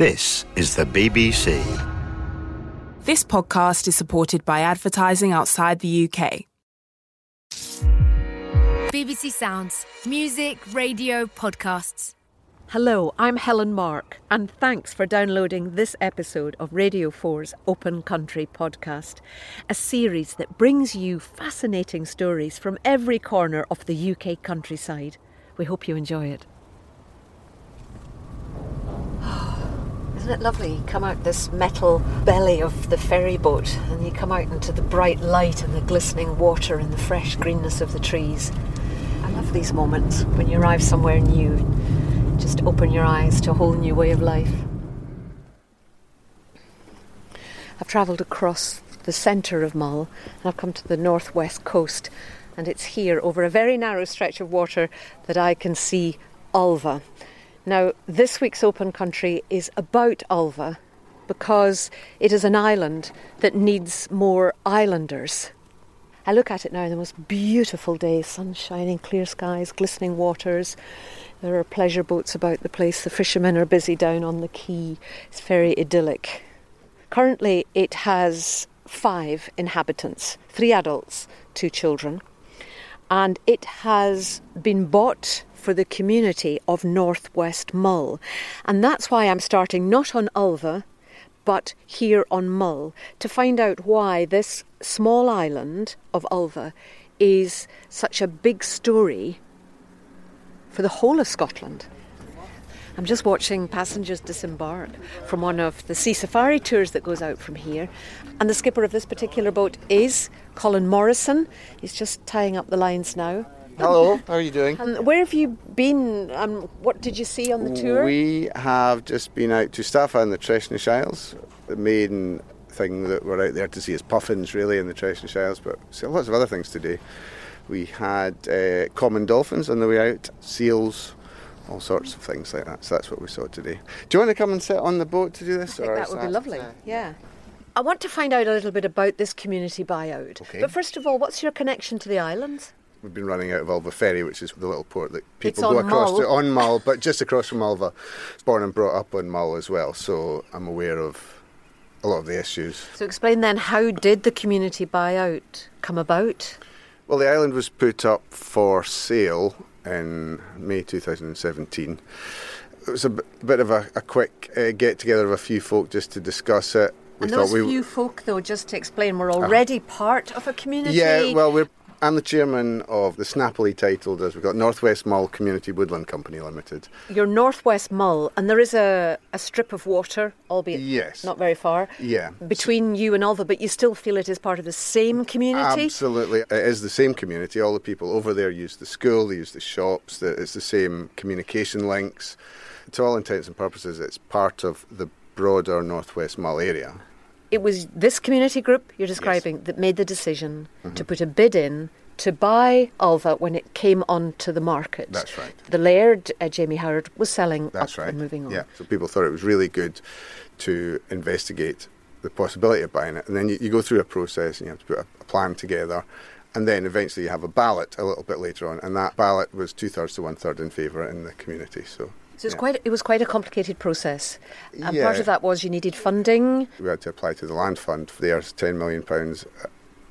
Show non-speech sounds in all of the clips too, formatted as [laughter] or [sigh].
This is the BBC. This podcast is supported by advertising outside the UK. BBC Sounds. Music, radio, podcasts. Hello, I'm Helen Mark, and thanks for downloading this episode of Radio 4's Open Country podcast, a series that brings you fascinating stories from every corner of the UK countryside. We hope you enjoy it. Isn't it lovely? You come out this metal belly of the ferry boat and you come out into the bright light and the glistening water and the fresh greenness of the trees. I love these moments when you arrive somewhere new just open your eyes to a whole new way of life. I've travelled across the centre of Mull and I've come to the northwest coast and it's here over a very narrow stretch of water that I can see Ulva. Now, this week's Open Country is about Ulva because it is an island that needs more islanders. I look at it now, the most beautiful day, sun shining, clear skies, glistening waters. There are pleasure boats about the place. The fishermen are busy down on the quay. It's very idyllic. Currently, it has five inhabitants three adults, two children. And it has been bought for the community of Northwest Mull. And that's why I'm starting not on Ulva, but here on Mull to find out why this small island of Ulva is such a big story for the whole of Scotland. I'm just watching passengers disembark from one of the sea safari tours that goes out from here. And the skipper of this particular boat is Colin Morrison. He's just tying up the lines now. Hello, [laughs] how are you doing? And where have you been and what did you see on the tour? We have just been out to Staffa and the Treshnish Isles. The main thing that we're out there to see is puffins, really, in the Treshnish Isles, but see lots of other things to do. We had uh, common dolphins on the way out, seals, all sorts of things like that. So that's what we saw today. Do you want to come and sit on the boat to do this? I think that would be lovely. Yeah. I want to find out a little bit about this community buyout. Okay. But first of all, what's your connection to the islands? We've been running out of Ulva Ferry, which is the little port that people go across Mull. to on Mull, but just across from Ulva. Born and brought up on Mull as well, so I'm aware of a lot of the issues. So explain then how did the community buyout come about? Well, the island was put up for sale in May 2017. It was a b- bit of a, a quick uh, get together of a few folk just to discuss it. We and those few folk, though, just to explain, were already part of a community. Yeah, well, we're, I'm the chairman of the snappily titled, as we've got Northwest Mull Community Woodland Company Limited. You're Northwest Mull, and there is a, a strip of water, albeit Yes. not very far, Yeah. between you and Ulva, but you still feel it is part of the same community. Absolutely. It is the same community. All the people over there use the school, they use the shops, the, it's the same communication links. To all intents and purposes, it's part of the broader Northwest Mull area. It was this community group you're describing that made the decision Mm-hmm. to put a bid in to buy Ulva when it came onto the market. That's right. The laird, uh, Jamie Howard, was selling That's right. and moving on. Yeah, so people thought it was really good to investigate the possibility of buying it. And then you, you go through a process and you have to put a, a plan together. And then eventually you have a ballot a little bit later on. And that ballot was two thirds to one third in favour in the community. So So it's yeah. quite, it was quite a complicated process. And part of that was you needed funding. we had to apply to the land fund. There's £10 million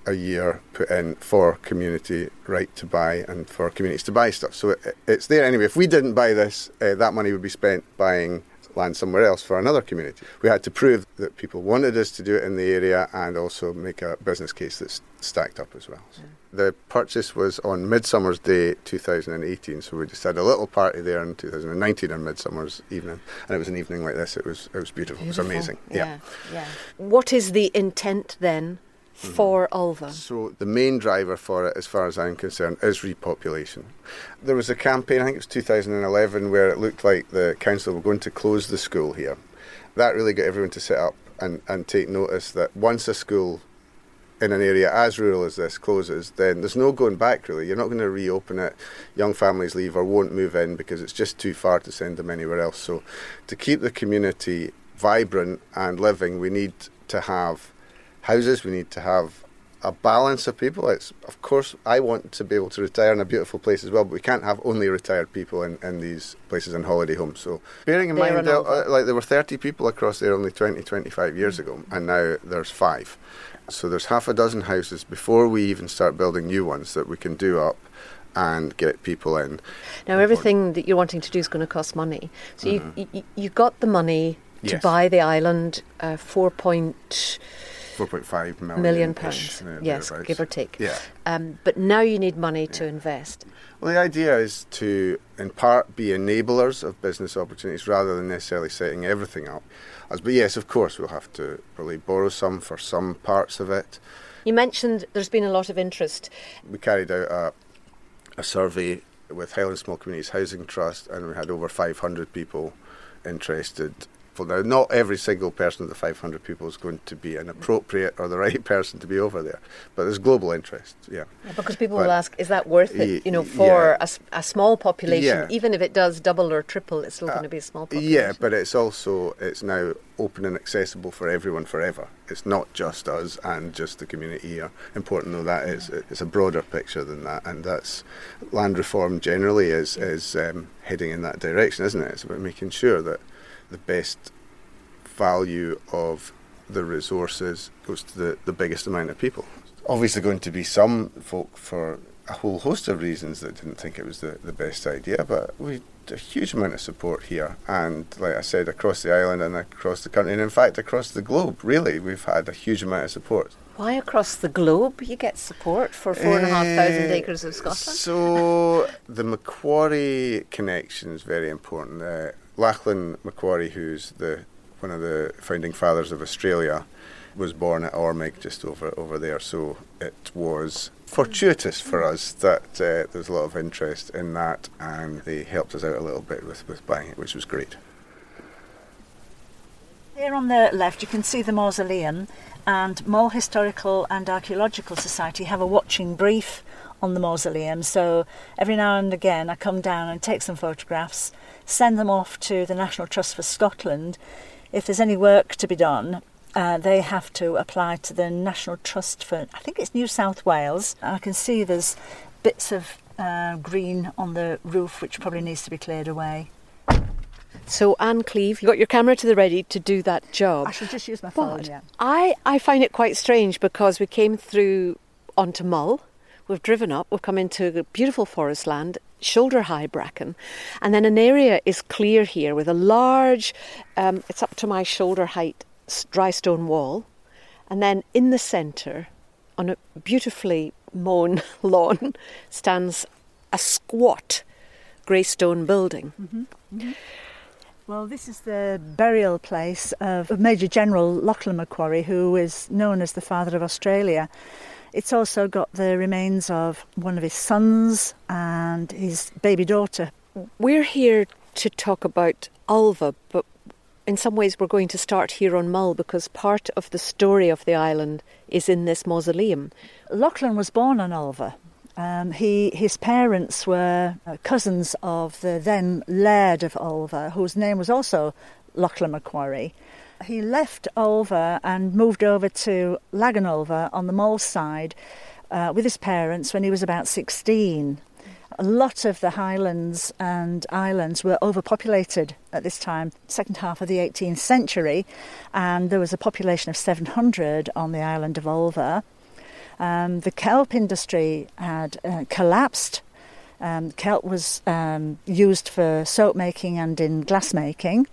a year put in for community right to buy and for communities to buy stuff. So it, it's there anyway. If we didn't buy this, uh, that money would be spent buying land somewhere else for another community. We had to prove that people wanted us to do it in the area and also make a business case that's stacked up as well. So The purchase was on Midsummer's Day 2018, so we just had a little party there in 2019 on Midsummer's evening, and it was an evening like this. It was it was beautiful. It was amazing. Yeah, yeah. What is the intent then Mm-hmm. for Ulva? So the main driver for it, as far as I'm concerned, is repopulation. There was a campaign, I think it was 2011, where it looked like the council were going to close the school here. That really got everyone to sit up and, and take notice that once a school in an area as rural as this closes, then there's no going back really. You're not going to reopen it. Young families leave or won't move in because it's just too far to send them anywhere else. So to keep the community vibrant and living, we need to have houses, we need to have a balance of people. It's of course I want to be able to retire in a beautiful place as well, but we can't have only retired people in, in these places and holiday homes. So bearing in mind, uh, like there were 30 people across there only 20, 25 years ago, and now there's five. So there's half a dozen houses before we even start building new ones that we can do up and get people in. Now, everything that you're wanting to do is going to cost money. So you, you, you got the money to Mm-hmm. Yes. buy the island, uh, four point 4.5 million, million pounds. yes, give or take. Yeah. Um, but now you need money to invest. Well, the idea is to, in part, be enablers of business opportunities rather than necessarily setting everything up. As, but yes, of course, we'll have to probably borrow some for some parts of it. You mentioned there's been a lot of interest. We carried out a, a survey with Highland Small Communities Housing Trust, and we had over 500 people interested. Well, now, not every single person of the 500 people is going to be an appropriate or the right [laughs] person to be over there, but there's global interest. Yeah. Because people But- will ask, is that worth Y- it? You know, for yeah. a a, small population, Yeah. even if it does double or triple, it's still going to be a small population. Yeah, but it's also it's now open and accessible for everyone forever. It's not just us and just the community here. Important though that is, it's a broader picture than that, and that's land reform generally is is um, heading in that direction, isn't it? It's about making sure that the best value of the resources goes to the, the biggest amount of people. Obviously, going to be some folk for a whole host of reasons that didn't think it was the, the best idea, but we a huge amount of support here, and like I said, across the island and across the country, and in fact across the globe. Really, we've had a huge amount of support. Why across the globe you get support for four and a half thousand Uh, acres of Scotland? So the Macquarie connection is very important. Uh, Lachlan Macquarie, who's the one of the founding fathers of Australia, was born at Ormaig, just over over there. So it was fortuitous for us that uh, there was a lot of interest in that, and they helped us out a little bit with, with buying it, which was great. Here on the left, you can see the mausoleum, and Mull Historical and Archaeological Society have a watching brief on the mausoleum. So every now and again, I come down and take some photographs, send them off to the National Trust for Scotland. If there's any work to be done, uh, they have to apply to the National Trust for, I think it's New South Wales. And I can see there's bits of uh, green on the roof, which probably needs to be cleared away. So Anne Cleve, you got your camera to the ready to do that job. I should just use my phone, But yeah. I, I find it quite strange because we came through onto Mull, we've driven up, we've come into beautiful forest land, shoulder high bracken, and then an area is clear here with a large, um, it's up to my shoulder height, dry stone wall, and then in the centre, on a beautifully mown [laughs] lawn, stands a squat grey stone building. Well, this is the burial place of Major General Lachlan Macquarie, who is known as the father of Australia. It's also got the remains of one of his sons and his baby daughter. We're here to talk about Ulva, but in some ways we're going to start here on Mull because part of the story of the island is in this mausoleum. Lachlan was born on Ulva. Um, he, his parents were uh, cousins of the then Laird of Ulva, whose name was also Lachlan Macquarie. He left Ulva and moved over to Laganulva on the Mull side uh, with his parents when he was about 16. A lot of the highlands and islands were overpopulated at this time, second half of the 18th century, and there was a population of 700 on the island of Ulva. Um, the kelp industry had uh, collapsed. Um, kelp was um, used for soap making and in glass making,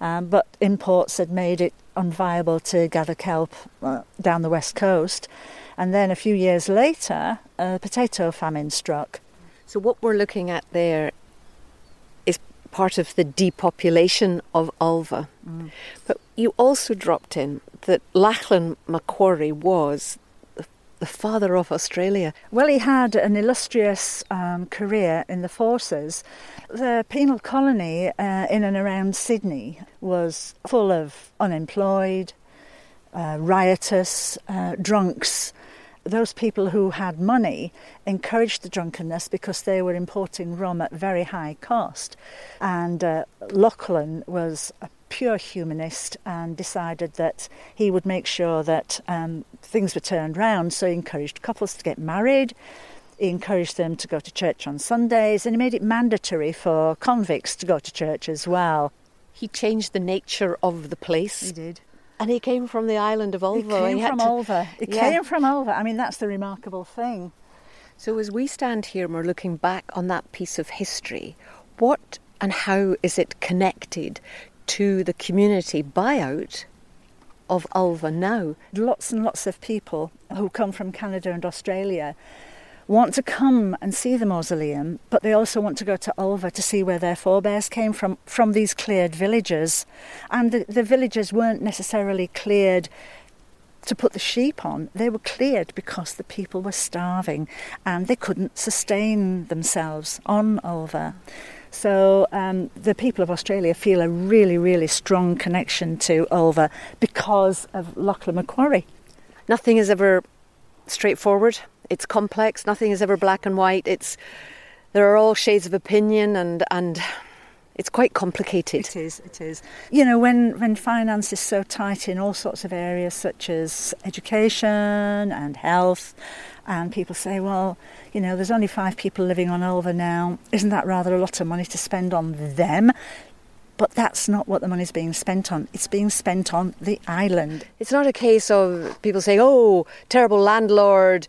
um, but imports had made it unviable to gather kelp uh, down the west coast. And then a few years later, a potato famine struck. So, what we're looking at there is part of the depopulation of Ulva. But you also dropped in that Lachlan Macquarie was the- the father of Australia. Well, he had an illustrious um, career in the forces. The penal colony uh, in and around Sydney was full of unemployed, uh, riotous, uh, drunks. Those people who had money encouraged the drunkenness because they were importing rum at very high cost. And uh, Lachlan was a pure humanist and decided that he would make sure that um, things were turned round. So he encouraged couples to get married. He encouraged them to go to church on Sundays, and he made it mandatory for convicts to go to church as well. He changed the nature of the place. He did. And he came from the island of Ulva. It came He from to- Ulva. It Yeah. came from Ulva. I mean, that's the remarkable thing. So, as we stand here and we're looking back on that piece of history, what and how is it connected to the community buyout of Ulva now? Lots and lots of people who come from Canada and Australia want to come and see the mausoleum, but they also want to go to Ulva to see where their forebears came from, from these cleared villages. And the, the villages weren't necessarily cleared to put the sheep on. They were cleared because the people were starving and they couldn't sustain themselves on Ulva. So um, the people of Australia feel a really, really strong connection to Ulva because of Lachlan Macquarie. Nothing is ever straightforward. It's complex. Nothing is ever black and white. It's there are all shades of opinion and and it's quite complicated. It is, it is. You know, when, when finance is so tight in all sorts of areas such as education and health, and people say, well, you know, there's only five people living on Ulva now. Isn't that rather a lot of money to spend on them? But that's not what the money's being spent on. It's being spent on the island. It's not a case of people saying, "Oh, terrible landlord,"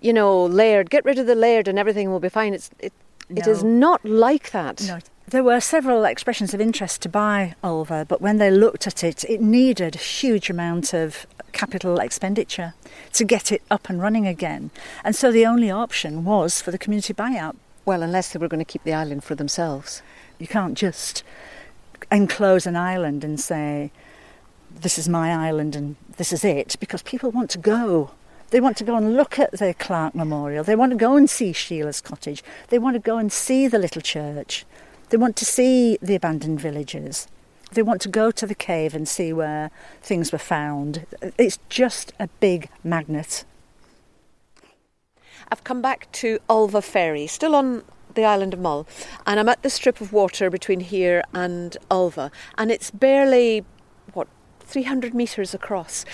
you know, laird. Get rid of the laird and everything will be fine. It's it. It is not like that. No, there were several expressions of interest to buy Ulva, but when they looked at it, it needed a huge amount of capital expenditure to get it up and running again. And so the only option was for the community buyout. Well, unless they were going to keep the island for themselves. You can't just enclose an island and say, this is my island and this is it, because people want to go. They want to go and look at the Clark Memorial. They want to go and see Sheila's cottage. They want to go and see the little church. They want to see the abandoned villages. They want to go to the cave and see where things were found. It's just a big magnet. I've come back to Ulva Ferry, still on the island of Mull, and I'm at the strip of water between here and Ulva, and it's barely, what, 300 metres across.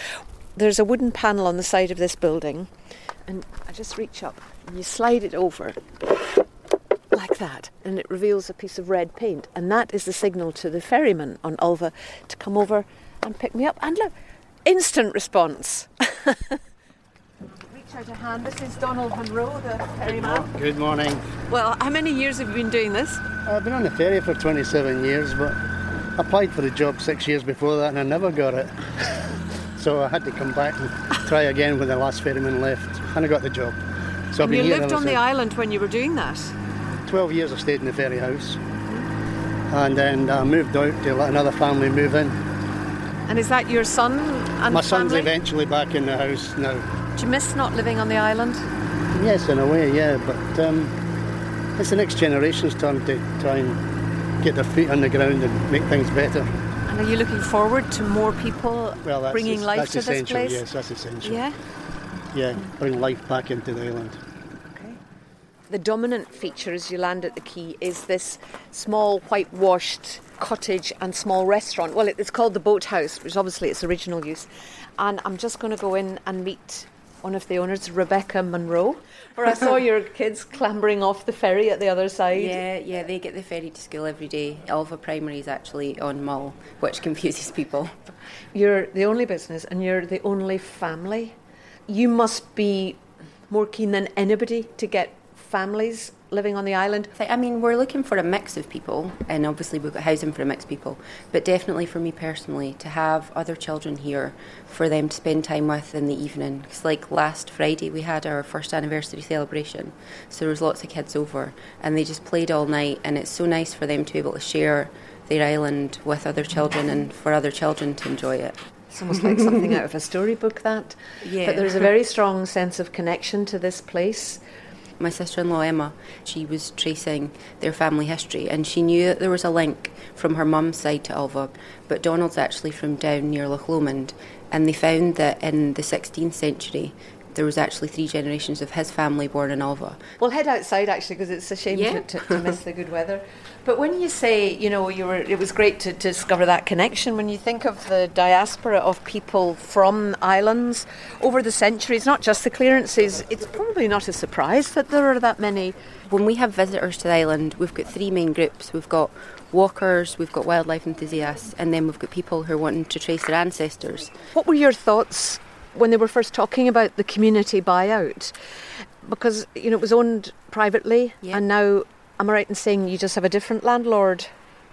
There's a wooden panel on the side of this building, and I just reach up and you slide it over like that, and it reveals a piece of red paint, and that is the signal to the ferryman on Ulva to come over and pick me up. And look, instant response. Reach out a hand. This is Donald Munro, the ferryman. Good morning. Well, how many years have you been doing this? I've been on the ferry for 27 years, but I applied for the job six years before that and I never got it. [laughs] So I had to come back and try again when the last ferryman left, and I got the job. So I've And you been here lived ever on the island when you were doing that. 12 years I stayed in the ferry house, and then I moved out to let another family move in. And is that your son and My son's family? eventually back in the house now. Do you miss not living on the island? Yes, in a way, yeah, but um, it's the next generation's turn to try and get their feet on the ground and make things better. And are you looking forward to more people Well, bringing life to this place? Yes, that's essential. Yeah. Yeah, bring life back into the island. The dominant feature as you land at the quay is this small whitewashed cottage and small restaurant. Well, it's called the Boat House, which obviously its original use. And I'm just going to go in and meet one of the owners, Rebecca Munro. Where I saw your [laughs] kids clambering off the ferry at the other side. Yeah, yeah, they get the ferry to school every day. Ulva Primary is actually on Mull, which [laughs] confuses people. You're the only business and you're the only family. You must be more keen than anybody to get families living on the island. I mean, we're looking for a mix of people, and obviously we've got housing for a mix of people, but definitely for me personally, to have other children here for them to spend time with in the evening. Because, like last Friday, we had our first anniversary celebration, so there was lots of kids over, and they just played all night, and it's so nice for them to be able to share their island with other children and for other children to enjoy it. It's almost like something out of a storybook, that. Yeah. But there's a very strong sense of connection to this place. My sister-in-law Emma, she was tracing their family history and she knew that there was a link from her mum's side to Ulva, but Donald's actually from down near Loch Lomond and they found that in the 16th century there was actually three generations of his family born in Ulva. We'll head outside actually because it's a shame Yeah. to, to miss the good weather. [laughs] But when you say, you know, you were, it was great to, to discover that connection. When you think of the diaspora of people from islands over the centuries, not just the clearances, it's probably not a surprise that there are that many. When we have visitors to the island, we've got three main groups. We've got walkers, we've got wildlife enthusiasts, and then we've got people who are wanting to trace their ancestors. What were your thoughts when they were first talking about the community buyout? Because you know it was owned privately, Yeah. and now am I right in saying you just have a different landlord?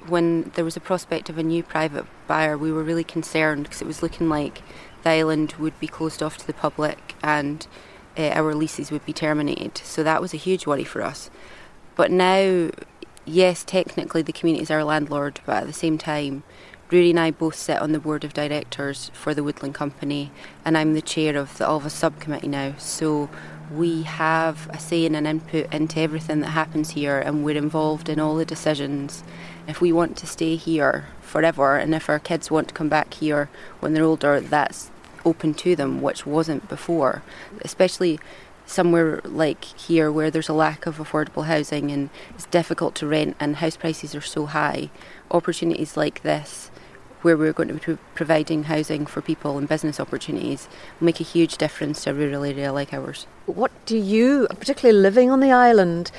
when there was a prospect of a new private buyer, we were really concerned because it was looking like the island would be closed off to the public and uh, our leases would be terminated. So that was a huge worry for us. But now, yes, technically the community is our landlord, but at the same time, Rory and I both sit on the board of directors for the Woodland Company, and I'm the chair of the Ulva subcommittee now. So we have a say and an input into everything that happens here, and we're involved in all the decisions. If we want to stay here forever, and if our kids want to come back here when they're older, that's open to them, which wasn't before. Especially somewhere like here where there's a lack of affordable housing and it's difficult to rent and house prices are so high. Opportunities like this, where we're going to be providing housing for people and business opportunities, will make a huge difference to a rural area like ours. What do you, particularly living on the island,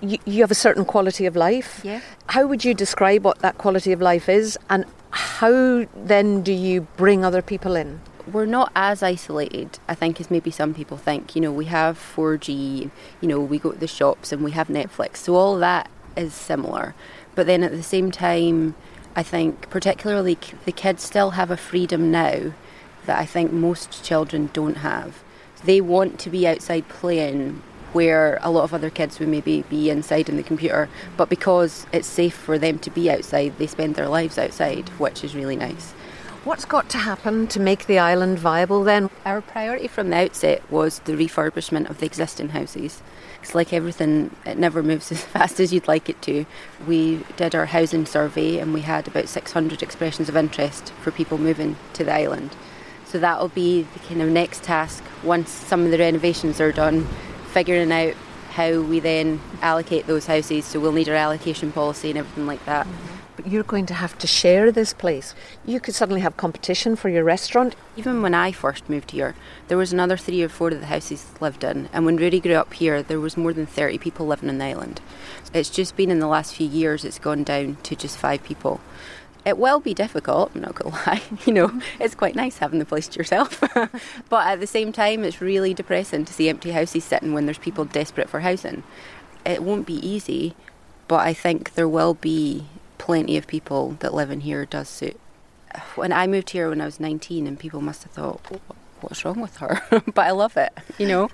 you, you have a certain quality of life? Yeah. How would you describe what that quality of life is, and how then do you bring other people in? we're not as isolated, I think, as maybe some people think. You know, we have 4G, you know, we go to the shops and we have Netflix. So all that is similar. But then at the same time, I think particularly the kids still have a freedom now that I think most children don't have. They want to be outside playing where a lot of other kids would maybe be inside in the computer, but because it's safe for them to be outside, they spend their lives outside, which is really nice. What's got to happen to make the island viable then? Our priority from the outset was the refurbishment of the existing houses. It's like everything, it never moves [laughs] as fast as you'd like it to. We did our housing survey and we had about 600 expressions of interest for people moving to the island. So that'll be the kind of next task once some of the renovations are done, figuring out how we then allocate those houses. So we'll need our allocation policy and everything like that. Mm-hmm. But you're going to have to share this place. You could suddenly have competition for your restaurant. Even when I first moved here, there was another three or four of the houses lived in, and when Rudy grew up here, there was more than 30 people living on the island. It's just been in the last few years, it's gone down to just five people. It will be difficult, I'm not to [laughs] lie. You know, it's quite nice having the place to yourself. [laughs] but at the same time, it's really depressing to see empty houses sitting when there's people desperate for housing. It won't be easy, but I think there will be plenty of people that live in here does suit. When I moved here when I was 19, and people must have thought, "Wh- "What's wrong with her?" [laughs] but I love it. You know,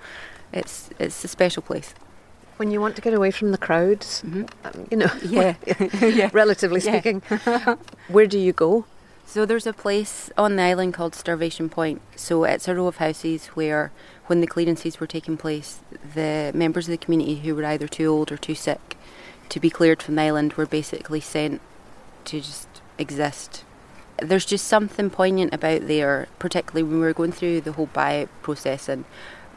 it's it's a special place. When you want to get away from the crowds, Mhm. um, you know, [laughs] Yeah, [laughs] yeah. relatively Yeah. speaking, where do you go? So there's a place on the island called Starvation Point. So it's a row of houses where, when the clearances were taking place, the members of the community who were either too old or too sick to be cleared from the island were basically sent to just exist. There's just something poignant about there, particularly when we were going through the whole buyout process, and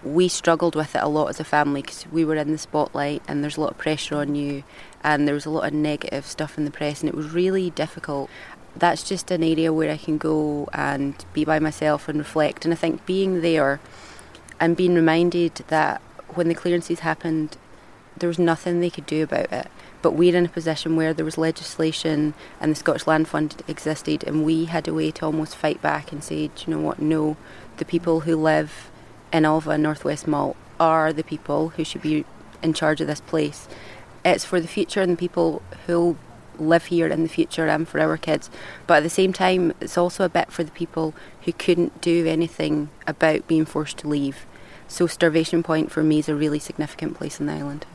we struggled with it a lot as a family because we were in the spotlight and there's a lot of pressure on you, and there was a lot of negative stuff in the press, and it was really difficult that's just an area where I can go and be by myself and reflect. And I think being there and being reminded that when the clearances happened, there was nothing they could do about it. But we're in a position where there was legislation and the Scottish Land Fund existed, and we had a way to almost fight back and say, do you know what? No, the people who live in Ulva Northwest Mull are the people who should be in charge of this place. It's for the future and the people who'll live here in the future and for our kids. But at the same time, it's also a bit for the people who couldn't do anything about being forced to leave. So Starvation Point for me is a really significant place in the island.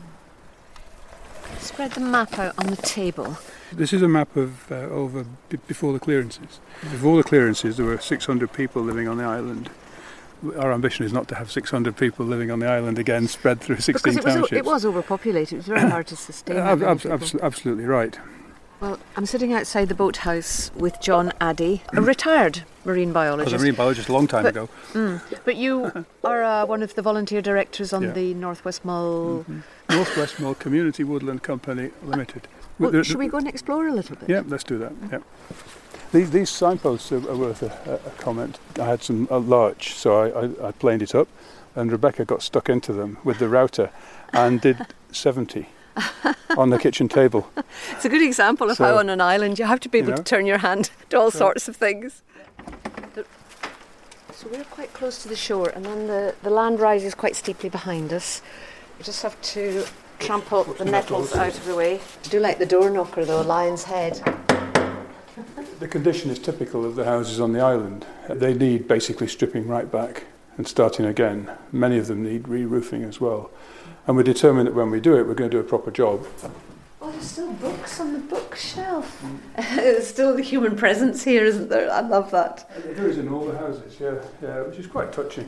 Spread the map out on the table. This is a map of uh, over b- before the clearances. Before the clearances, there were 600 people living on the island. Our ambition is not to have 600 people living on the island again, spread through 16 because it was, townships. it was overpopulated. It was very hard to sustain. Uh, that ab- many abs- people. abs- absolutely right. Well, I'm sitting outside the boathouse with John Addy, a retired marine biologist. I was a marine biologist a long time But- ago. Mm. But you [laughs] are uh, one of the volunteer directors on Yeah. the Northwest Mull. Northwest Mull Community Woodland Company Limited. Well, There- should we go and explore a little bit? Yeah, let's do that. Yeah. These, these signposts are, are worth a, a, comment. I had some larch, so I, I, I planed it up, and Rebecca got stuck into them with the router and did 70 on the kitchen table. [laughs] It's a good example of So, how on an island you have to be you able know. to turn your hand to all So- sorts of things. So we're quite close to the shore, and then the, the land rises quite steeply behind us. We just have to trample the nettles out of the way. I do like the door knocker though, lion's head. The condition is typical of the houses on the island. They need basically stripping right back and starting again. Many of them need re-roofing as well. And we're determined that when we do it, we're going to do a proper job. Oh, there's still books on the bookshelf. [laughs] there's still the human presence here, isn't there? I love that. There is in all the houses, yeah, yeah, which is quite touching.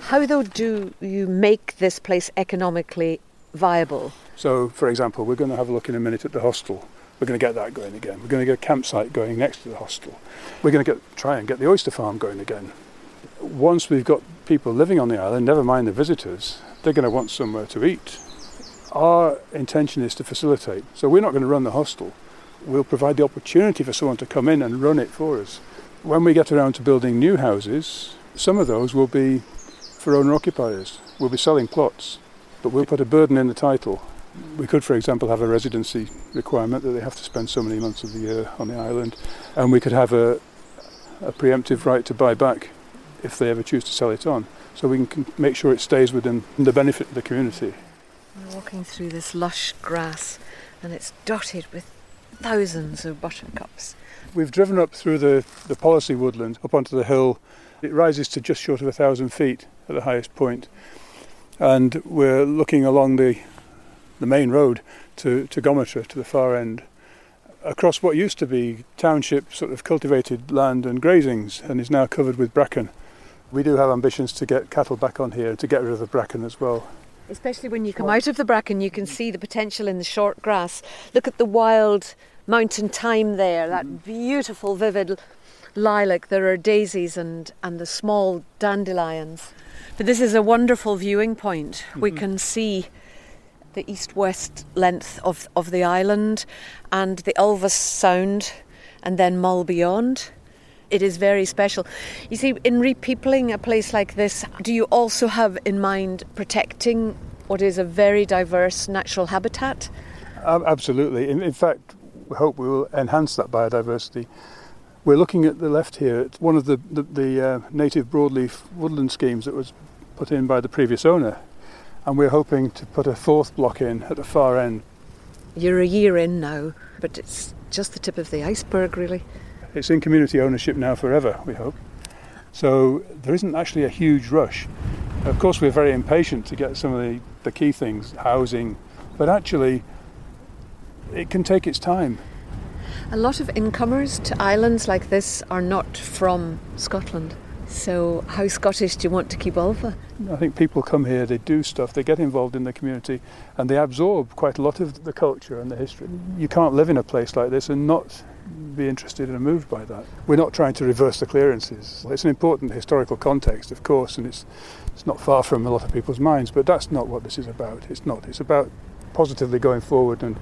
How though do you make this place economically viable? So, for example, we're going to have a look in a minute at the hostel. We're going to get that going again. We're going to get a campsite going next to the hostel. We're going to get, try and get the oyster farm going again. Once we've got people living on the island, never mind the visitors, they're going to want somewhere to eat. Our intention is to facilitate. So we're not going to run the hostel. We'll provide the opportunity for someone to come in and run it for us. When we get around to building new houses, some of those will be for owner occupiers. We'll be selling plots, but we'll put a burden in the title. We could, for example, have a residency requirement that they have to spend so many months of the year on the island, and we could have a, a preemptive right to buy back if they ever choose to sell it on. So we can make sure it stays within the benefit of the community. We're walking through this lush grass, and it's dotted with thousands of buttercups. We've driven up through the, the policy woodland up onto the hill. It rises to just short of a thousand feet at the highest point. and we're looking along the the main road to, to Gometra, to the far end, across what used to be township sort of cultivated land and grazings, and is now covered with bracken. We do have ambitions to get cattle back on here and to get rid of the bracken as well. Especially when you come out of the bracken, you can see the potential in the short grass. Look at the wild mountain thyme there, that mm-hmm. beautiful, vivid lilac. There are daisies and, and the small dandelions. But this is a wonderful viewing point. We mm-hmm. can see the east west length of, of the island and the Ulva Sound and then Mull beyond. It is very special. You see, in repeopling a place like this, do you also have in mind protecting what is a very diverse natural habitat? Um, absolutely. In, in fact, we hope we will enhance that biodiversity. We're looking at the left here at one of the, the, the uh, native broadleaf woodland schemes that was put in by the previous owner. And we're hoping to put a fourth block in at the far end. You're a year in now, but it's just the tip of the iceberg, really. It's in community ownership now forever, we hope. So there isn't actually a huge rush. Of course, we're very impatient to get some of the, the key things, housing, but actually, it can take its time. A lot of incomers to islands like this are not from Scotland. So, how Scottish do you want to keep Ulva? I think people come here, they do stuff, they get involved in the community, and they absorb quite a lot of the culture and the history. You can't live in a place like this and not be interested and moved by that. We're not trying to reverse the clearances. It's an important historical context, of course, and it's it's not far from a lot of people's minds. But that's not what this is about. It's not. It's about positively going forward and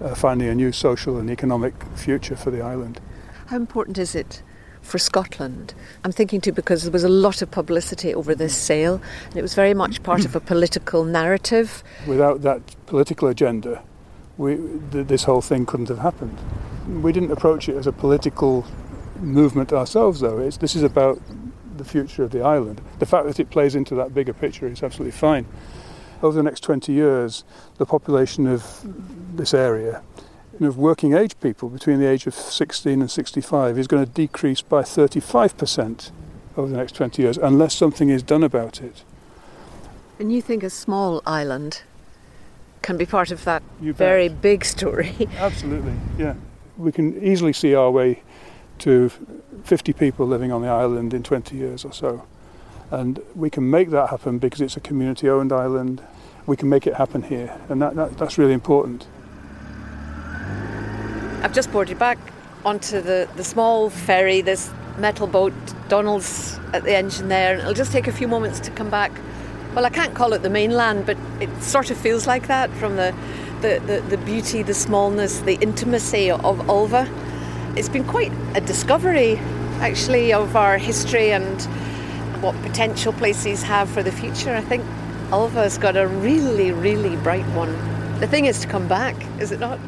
uh, finding a new social and economic future for the island. How important is it for Scotland? I'm thinking too because there was a lot of publicity over this sale, and it was very much part of a [clears throat] political narrative. Without that political agenda, we, th- this whole thing couldn't have happened. We didn't approach it as a political movement ourselves, though. It's, this is about the future of the island. The fact that it plays into that bigger picture is absolutely fine. Over the next 20 years, the population of this area, of working age people between the age of 16 and 65, is going to decrease by 35% over the next 20 years unless something is done about it. And you think a small island can be part of that very big story? [laughs] Absolutely, yeah. We can easily see our way to 50 people living on the island in 20 years or so. And we can make that happen because it's a community owned island. We can make it happen here, and that, that, that's really important. I've just boarded back onto the, the small ferry, this metal boat, Donald's at the engine there, and it'll just take a few moments to come back. Well, I can't call it the mainland, but it sort of feels like that from the, the, the, the beauty, the smallness, the intimacy of Ulva. It's been quite a discovery, actually, of our history and what potential places have for the future. I think Ulva's got a really, really bright one. The thing is to come back, is it not?